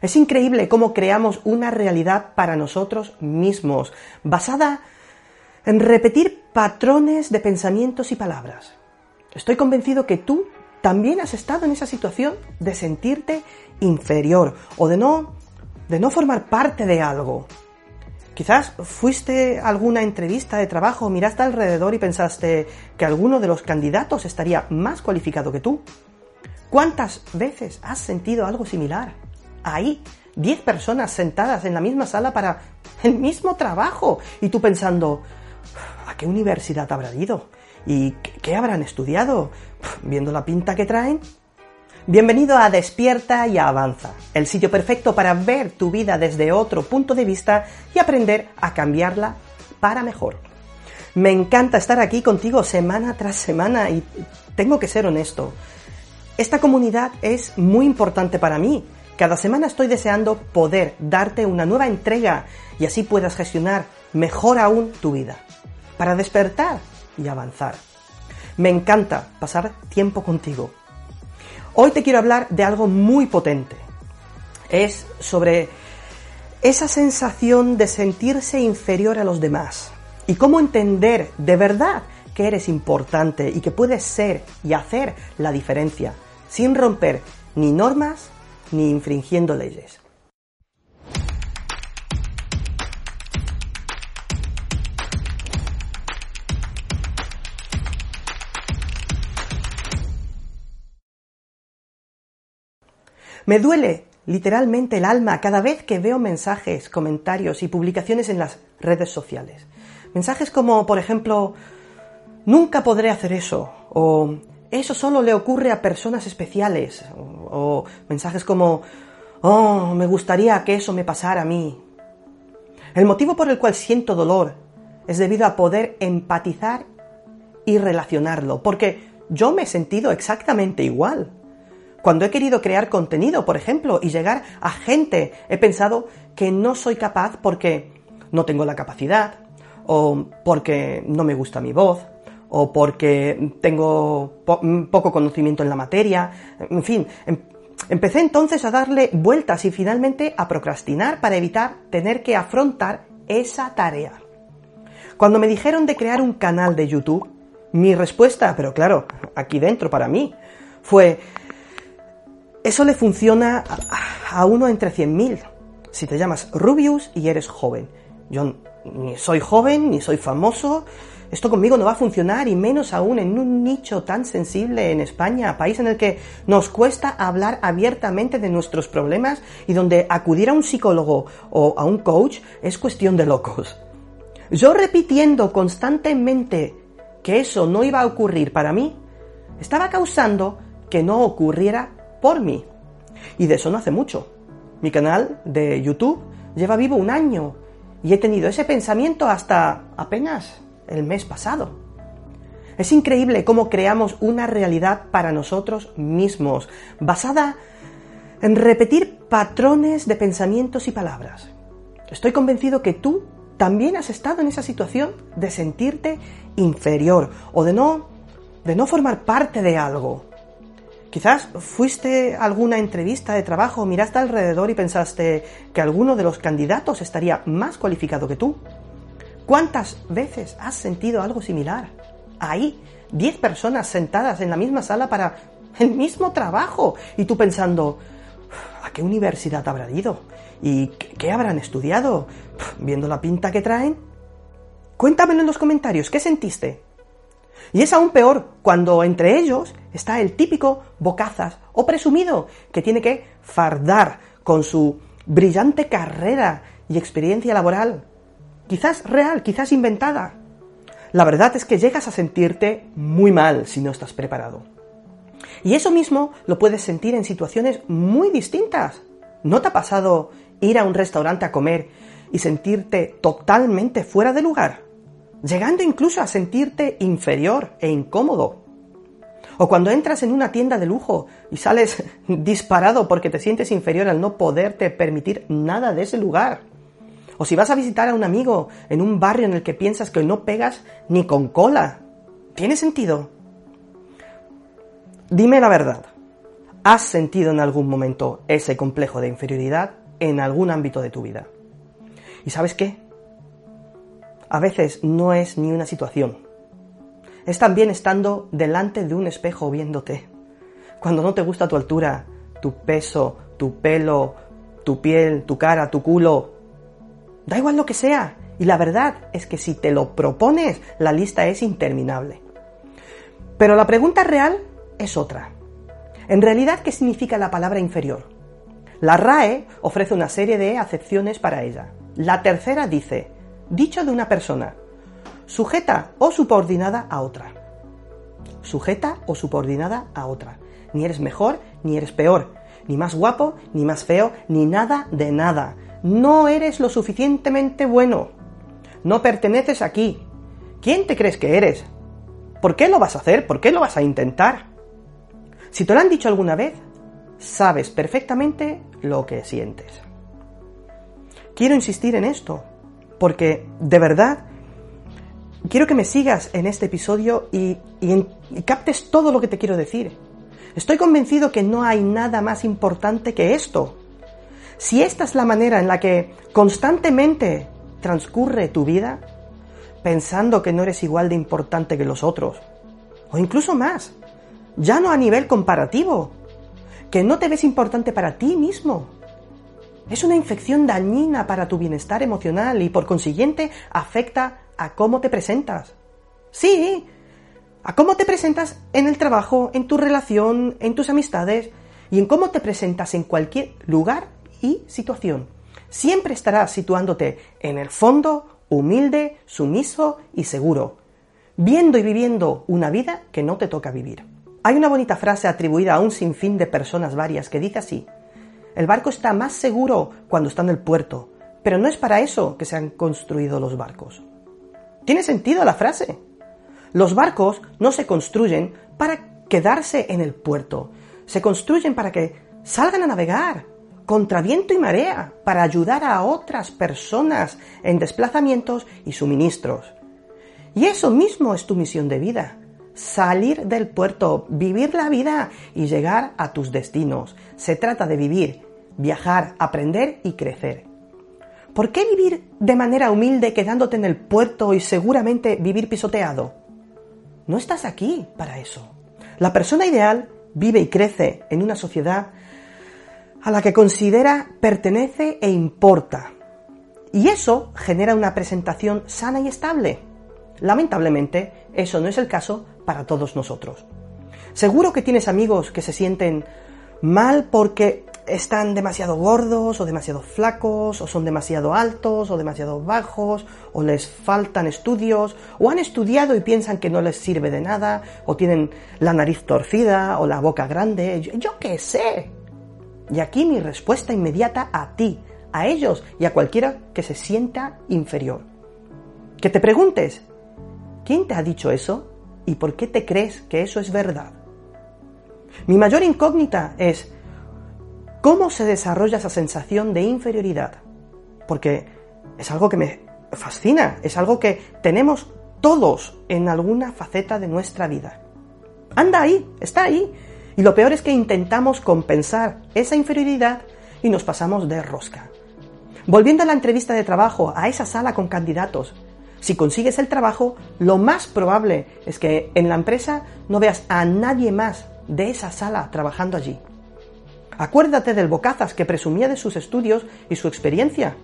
Es increíble cómo creamos una realidad para nosotros mismos, basada en repetir patrones de pensamientos y palabras. Estoy convencido que tú también has estado en esa situación de sentirte inferior o de no, de no formar parte de algo. Quizás fuiste a alguna entrevista de trabajo, miraste alrededor y pensaste que alguno de los candidatos estaría más cualificado que tú. ¿Cuántas veces has sentido algo similar? Ahí, 10 personas sentadas en la misma sala para el mismo trabajo y tú pensando, ¿a qué universidad habrá ido? ¿Y qué habrán estudiado? Viendo la pinta que traen. Bienvenido a Despierta y Avanza, el sitio perfecto para ver tu vida desde otro punto de vista y aprender a cambiarla para mejor. Me encanta estar aquí contigo semana tras semana y tengo que ser honesto. Esta comunidad es muy importante para mí. Cada semana estoy deseando poder darte una nueva entrega y así puedas gestionar mejor aún tu vida. Para despertar y avanzar. Me encanta pasar tiempo contigo. Hoy te quiero hablar de algo muy potente. Es sobre esa sensación de sentirse inferior a los demás y cómo entender de verdad que eres importante y que puedes ser y hacer la diferencia sin romper ni normas ni infringiendo leyes. Me duele literalmente el alma cada vez que veo mensajes, comentarios y publicaciones en las redes sociales. Mensajes como, por ejemplo, nunca podré hacer eso, o eso solo le ocurre a personas especiales, o, mensajes como, oh, me gustaría que eso me pasara a mí. El motivo por el cual siento dolor es debido a poder empatizar y relacionarlo, porque yo me he sentido exactamente igual. Cuando he querido crear contenido, por ejemplo, y llegar a gente, he pensado que no soy capaz porque no tengo la capacidad, o porque no me gusta mi voz, o porque tengo poco conocimiento en la materia, en fin, em empecé entonces a darle vueltas y finalmente a procrastinar para evitar tener que afrontar esa tarea. Cuando me dijeron de crear un canal de YouTube, mi respuesta, pero claro, aquí dentro para mí, fue, eso le funciona a, uno entre 100.000. Si te llamas Rubius y eres joven. Yo ni soy joven, ni soy famoso. Esto conmigo no va a funcionar y menos aún en un nicho tan sensible en España, país en el que nos cuesta hablar abiertamente de nuestros problemas y donde acudir a un psicólogo o a un coach es cuestión de locos. Yo repitiendo constantemente que eso no iba a ocurrir para mí, estaba causando que no ocurriera por mí. Y de eso no hace mucho. Mi canal de YouTube lleva vivo un año y he tenido ese pensamiento hasta apenas el mes pasado. Es increíble cómo creamos una realidad para nosotros mismos, basada en repetir patrones de pensamientos y palabras. Estoy convencido que tú también has estado en esa situación de sentirte inferior o de no de no formar parte de algo. Quizás fuiste a alguna entrevista de trabajo, miraste alrededor y pensaste que alguno de los candidatos estaría más cualificado que tú. ¿Cuántas veces has sentido algo similar? Ahí, 10 personas sentadas en la misma sala para el mismo trabajo y tú pensando, ¿a qué universidad habrá ido? ¿Y qué habrán estudiado? Viendo la pinta que traen. Cuéntamelo en los comentarios, ¿qué sentiste? Y es aún peor cuando entre ellos está el típico bocazas o presumido que tiene que fardar con su brillante carrera y experiencia laboral, quizás real, quizás inventada. La verdad es que llegas a sentirte muy mal si no estás preparado. Y eso mismo lo puedes sentir en situaciones muy distintas. ¿No te ha pasado ir a un restaurante a comer y sentirte totalmente fuera de lugar? Llegando incluso a sentirte inferior e incómodo. O cuando entras en una tienda de lujo y sales disparado porque te sientes inferior al no poderte permitir nada de ese lugar. O si vas a visitar a un amigo en un barrio en el que piensas que no pegas ni con cola. ¿Tiene sentido? Dime la verdad. ¿Has sentido en algún momento ese complejo de inferioridad en algún ámbito de tu vida? ¿Y sabes qué? A veces no es ni una situación. Es también estando delante de un espejo viéndote. Cuando no te gusta tu altura, tu peso, tu pelo, tu piel, tu cara, tu culo. Da igual lo que sea. Y la verdad es que si te lo propones, la lista es interminable. Pero la pregunta real es otra. En realidad, ¿qué significa la palabra inferior? La RAE ofrece una serie de acepciones para ella. La tercera dice, dicho de una persona, sujeta o subordinada a otra. Sujeta o subordinada a otra. Ni eres mejor ni eres peor, ni más guapo ni más feo, ni nada de nada. No eres lo suficientemente bueno. No perteneces aquí. ¿Quién te crees que eres? ¿Por qué lo vas a hacer? ¿Por qué lo vas a intentar? Si te lo han dicho alguna vez, sabes perfectamente lo que sientes. Quiero insistir en esto, porque de verdad quiero que me sigas en este episodio y, captes todo lo que te quiero decir. Estoy convencido que no hay nada más importante que esto. Si esta es la manera en la que constantemente transcurre tu vida, pensando que no eres igual de importante que los otros, o incluso más, ya no a nivel comparativo, que no te ves importante para ti mismo. Es una infección dañina para tu bienestar emocional y por consiguiente afecta a cómo te presentas. Sí, a cómo te presentas en el trabajo, en tu relación, en tus amistades y en cómo te presentas en cualquier lugar y situación. Siempre estarás situándote en el fondo, humilde, sumiso y seguro, viendo y viviendo una vida que no te toca vivir. Hay una bonita frase atribuida a un sinfín de personas varias que dice así, el barco está más seguro cuando está en el puerto, pero no es para eso que se han construido los barcos. ¿Tiene sentido la frase? Los barcos no se construyen para quedarse en el puerto, se construyen para que salgan a navegar contra viento y marea, para ayudar a otras personas en desplazamientos y suministros. Y eso mismo es tu misión de vida, salir del puerto, vivir la vida y llegar a tus destinos. Se trata de vivir, viajar, aprender y crecer. ¿Por qué vivir de manera humilde quedándote en el puerto y seguramente vivir pisoteado? No estás aquí para eso. La persona ideal vive y crece en una sociedad a la que considera pertenece e importa. Y eso genera una presentación sana y estable. Lamentablemente, eso no es el caso para todos nosotros. Seguro que tienes amigos que se sienten mal porque están demasiado gordos o demasiado flacos o son demasiado altos o demasiado bajos o les faltan estudios o han estudiado y piensan que no les sirve de nada o tienen la nariz torcida o la boca grande, yo, qué sé. Y aquí mi respuesta inmediata a ti, a ellos y a cualquiera que se sienta inferior. Que te preguntes, ¿quién te ha dicho eso? ¿Y por qué te crees que eso es verdad? Mi mayor incógnita es cómo se desarrolla esa sensación de inferioridad. Porque es algo que me fascina, es algo que tenemos todos en alguna faceta de nuestra vida. Anda ahí, está ahí. Y lo peor es que intentamos compensar esa inferioridad y nos pasamos de rosca. Volviendo a la entrevista de trabajo, a esa sala con candidatos, si consigues el trabajo, lo más probable es que en la empresa no veas a nadie más de esa sala trabajando allí. Acuérdate del bocazas que presumía de sus estudios y su experiencia.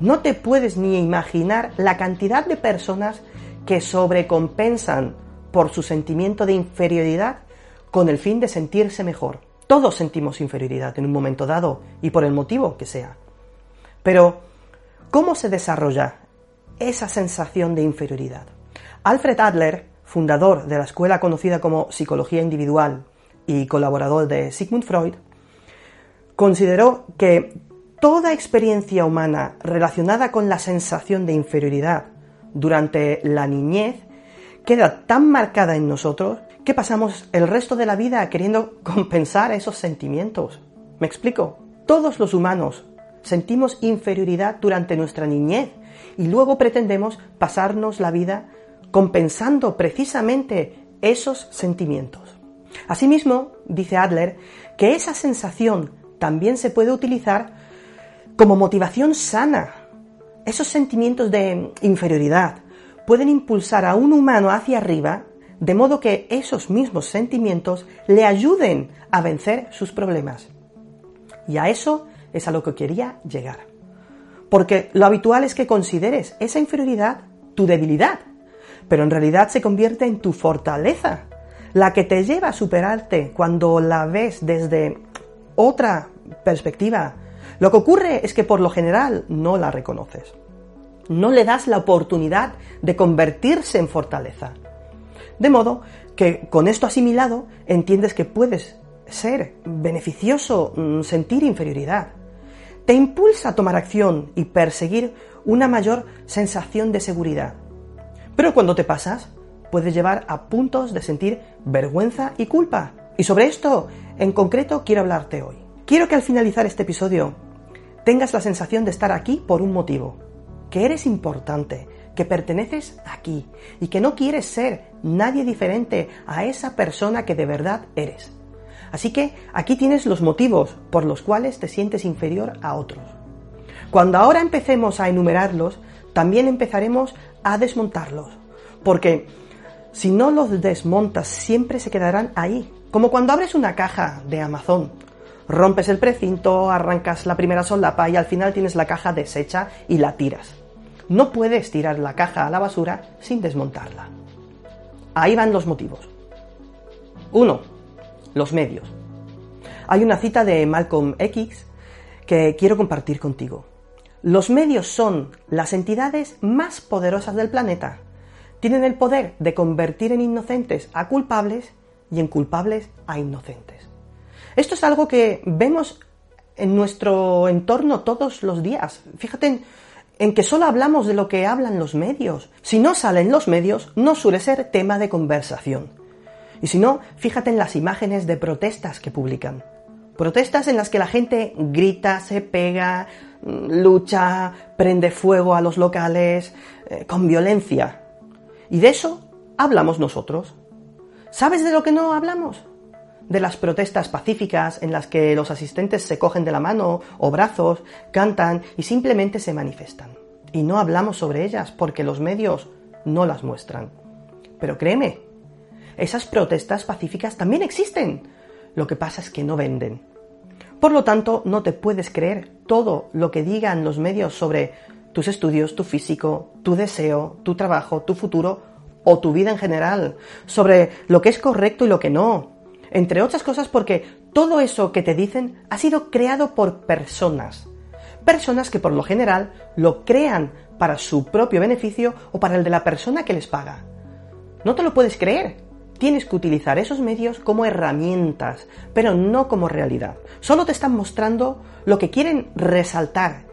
No te puedes ni imaginar la cantidad de personas que sobrecompensan por su sentimiento de inferioridad con el fin de sentirse mejor. Todos sentimos inferioridad en un momento dado y por el motivo que sea. Pero, ¿cómo se desarrolla esa sensación de inferioridad. Alfred Adler, fundador de la escuela conocida como psicología individual y colaborador de Sigmund Freud, consideró que toda experiencia humana relacionada con la sensación de inferioridad durante la niñez queda tan marcada en nosotros que pasamos el resto de la vida queriendo compensar esos sentimientos. ¿Me explico? Todos los humanos sentimos inferioridad durante nuestra niñez y luego pretendemos pasarnos la vida compensando precisamente esos sentimientos. Asimismo, dice Adler, que esa sensación también se puede utilizar como motivación sana. Esos sentimientos de inferioridad pueden impulsar a un humano hacia arriba, de modo que esos mismos sentimientos le ayuden a vencer sus problemas. Y a eso es a lo que quería llegar. Porque lo habitual es que consideres esa inferioridad tu debilidad, pero en realidad se convierte en tu fortaleza, la que te lleva a superarte cuando la ves desde otra perspectiva. Lo que ocurre es que por lo general no la reconoces. No le das la oportunidad de convertirse en fortaleza. De modo que con esto asimilado entiendes que puedes ser beneficioso mm, sentir inferioridad. Te impulsa a tomar acción y perseguir una mayor sensación de seguridad. Pero cuando te pasas, puedes llevar a puntos de sentir vergüenza y culpa. Y sobre esto, en concreto, quiero hablarte hoy. Quiero que al finalizar este episodio tengas la sensación de estar aquí por un motivo, que eres importante, que perteneces aquí y que no quieres ser nadie diferente a esa persona que de verdad eres. Así que aquí tienes los motivos por los cuales te sientes inferior a otros. Cuando ahora empecemos a enumerarlos, también empezaremos a desmontarlos, porque si no los desmontas siempre se quedarán ahí, como cuando abres una caja de Amazon. Rompes el precinto, arrancas la primera solapa y al final tienes la caja deshecha y la tiras. No puedes tirar la caja a la basura sin desmontarla. Ahí van los motivos. 1 los medios. Hay una cita de Malcolm X que quiero compartir contigo. Los medios son las entidades más poderosas del planeta. Tienen el poder de convertir en inocentes a culpables y en culpables a inocentes. Esto es algo que vemos en nuestro entorno todos los días. Fíjate en, en, que solo hablamos de lo que hablan los medios. Si no salen los medios, no suele ser tema de conversación. Y si no, fíjate en las imágenes de protestas que publican. Protestas en las que la gente grita, se pega, mm, lucha, prende fuego a los locales, eh, con violencia. Y de eso hablamos nosotros. ¿Sabes de lo que no hablamos? De las protestas pacíficas en las que los asistentes se cogen de la mano o brazos, cantan y simplemente se manifiestan. Y no hablamos sobre ellas porque los medios no las muestran. Pero créeme, esas protestas pacíficas también existen. Lo que pasa es que no venden. Por lo tanto, no te puedes creer todo lo que digan los medios sobre tus estudios, tu físico, tu deseo, tu trabajo, tu futuro o tu vida en general, sobre lo que es correcto y lo que no. Entre otras cosas porque todo eso que te dicen ha sido creado por personas. Personas que por lo general lo crean para su propio beneficio o para el de la persona que les paga. No te lo puedes creer tienes que utilizar esos medios como herramientas, pero no como realidad. Solo te están mostrando lo que quieren resaltar.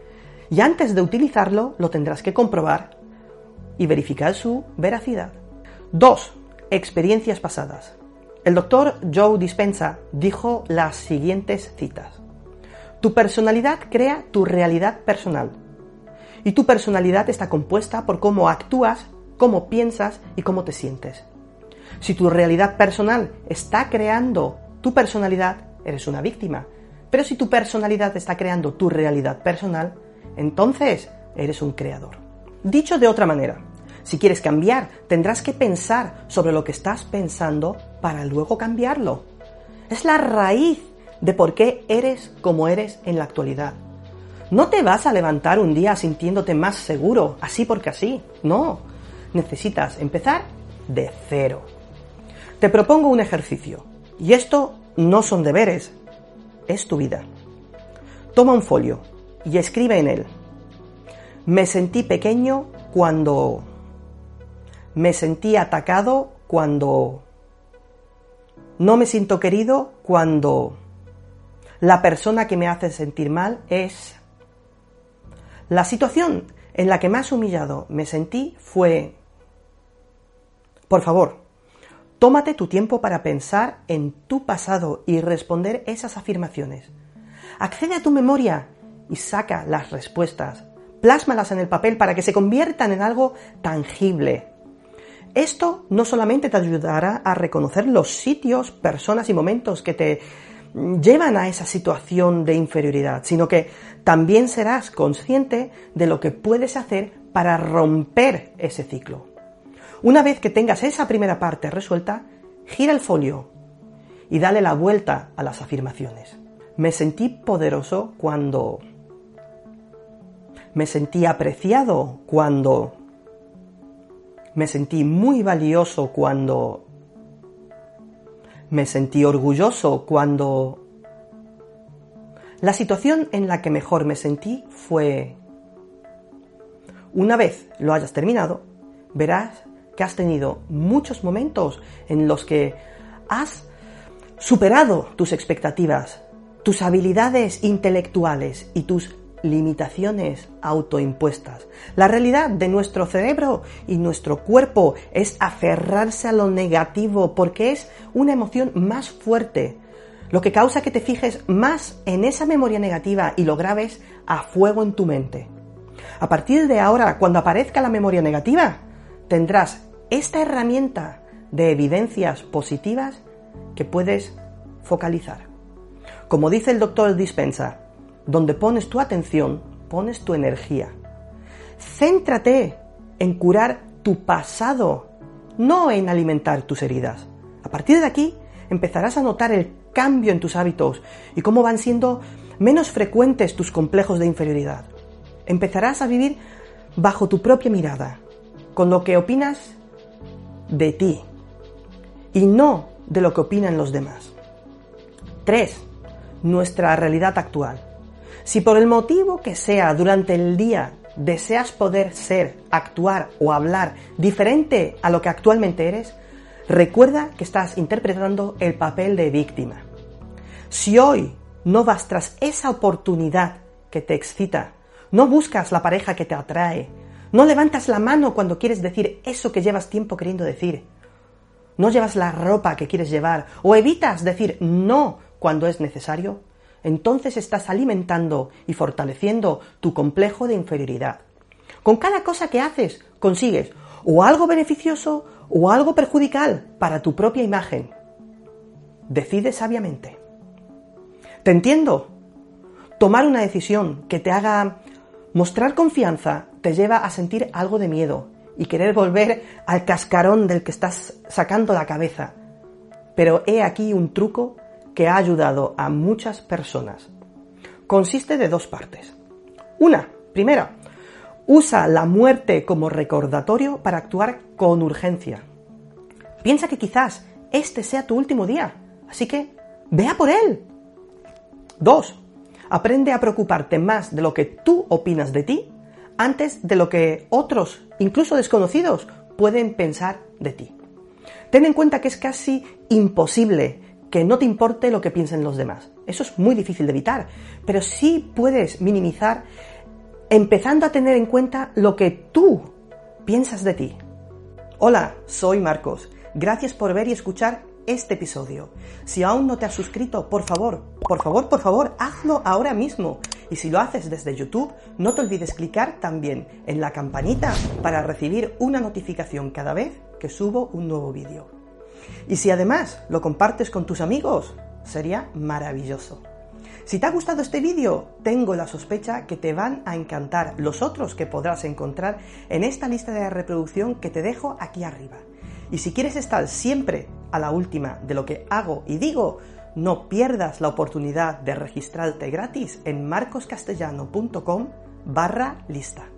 Y antes de utilizarlo, lo tendrás que comprobar y verificar su veracidad. 2. Experiencias pasadas. El doctor Joe Dispensa dijo las siguientes citas. Tu personalidad crea tu realidad personal. Y tu personalidad está compuesta por cómo actúas, cómo piensas y cómo te sientes. Si tu realidad personal está creando tu personalidad, eres una víctima. Pero si tu personalidad está creando tu realidad personal, entonces eres un creador. Dicho de otra manera, si quieres cambiar, tendrás que pensar sobre lo que estás pensando para luego cambiarlo. Es la raíz de por qué eres como eres en la actualidad. No te vas a levantar un día sintiéndote más seguro, así porque así. No. Necesitas empezar de cero. Te propongo un ejercicio. Y esto no son deberes, es tu vida. Toma un folio y escribe en él. Me sentí pequeño cuando... Me sentí atacado cuando... No me siento querido cuando... La persona que me hace sentir mal es... La situación en la que más humillado me sentí fue... Por favor, tómate tu tiempo para pensar en tu pasado y responder esas afirmaciones. Accede a tu memoria y saca las respuestas. Plásmalas en el papel para que se conviertan en algo tangible. Esto no solamente te ayudará a reconocer los sitios, personas y momentos que te llevan a esa situación de inferioridad, sino que también serás consciente de lo que puedes hacer para romper ese ciclo. Una vez que tengas esa primera parte resuelta, gira el folio y dale la vuelta a las afirmaciones. Me sentí poderoso cuando... Me sentí apreciado cuando... Me sentí muy valioso cuando... Me sentí orgulloso cuando... La situación en la que mejor me sentí fue... Una vez lo hayas terminado, verás que has tenido muchos momentos en los que has superado tus expectativas, tus habilidades intelectuales y tus limitaciones autoimpuestas. La realidad de nuestro cerebro y nuestro cuerpo es aferrarse a lo negativo porque es una emoción más fuerte, lo que causa que te fijes más en esa memoria negativa y lo grabes a fuego en tu mente. A partir de ahora, cuando aparezca la memoria negativa, tendrás esta herramienta de evidencias positivas que puedes focalizar. Como dice el doctor Dispensa, donde pones tu atención, pones tu energía. Céntrate en curar tu pasado, no en alimentar tus heridas. A partir de aquí empezarás a notar el cambio en tus hábitos y cómo van siendo menos frecuentes tus complejos de inferioridad. Empezarás a vivir bajo tu propia mirada, con lo que opinas de ti y no de lo que opinan los demás. 3. Nuestra realidad actual. Si por el motivo que sea durante el día deseas poder ser, actuar o hablar diferente a lo que actualmente eres, recuerda que estás interpretando el papel de víctima. Si hoy no vas tras esa oportunidad que te excita, no buscas la pareja que te atrae, no levantas la mano cuando quieres decir eso que llevas tiempo queriendo decir, no llevas la ropa que quieres llevar o evitas decir no cuando es necesario, entonces estás alimentando y fortaleciendo tu complejo de inferioridad. Con cada cosa que haces consigues o algo beneficioso o algo perjudicial para tu propia imagen. Decide sabiamente. Te entiendo. Tomar una decisión que te haga mostrar confianza te lleva a sentir algo de miedo y querer volver al cascarón del que estás sacando la cabeza. Pero he aquí un truco que ha ayudado a muchas personas. Consiste de dos partes. Una, primera, usa la muerte como recordatorio para actuar con urgencia. Piensa que quizás este sea tu último día, así que vea por él. Dos, aprende a preocuparte más de lo que tú opinas de ti antes de lo que otros, incluso desconocidos, pueden pensar de ti. Ten en cuenta que es casi imposible que no te importe lo que piensen los demás. Eso es muy difícil de evitar, pero sí puedes minimizar empezando a tener en cuenta lo que tú piensas de ti. Hola, soy Marcos. Gracias por ver y escuchar este episodio. Si aún no te has suscrito, por favor, por favor, por favor, hazlo ahora mismo. Y si lo haces desde YouTube, no te olvides clicar también en la campanita para recibir una notificación cada vez que subo un nuevo vídeo. Y si además lo compartes con tus amigos, sería maravilloso. Si te ha gustado este vídeo, tengo la sospecha que te van a encantar los otros que podrás encontrar en esta lista de reproducción que te dejo aquí arriba. Y si quieres estar siempre a la última de lo que hago y digo, no pierdas la oportunidad de registrarte gratis en marcoscastellano.com barra lista.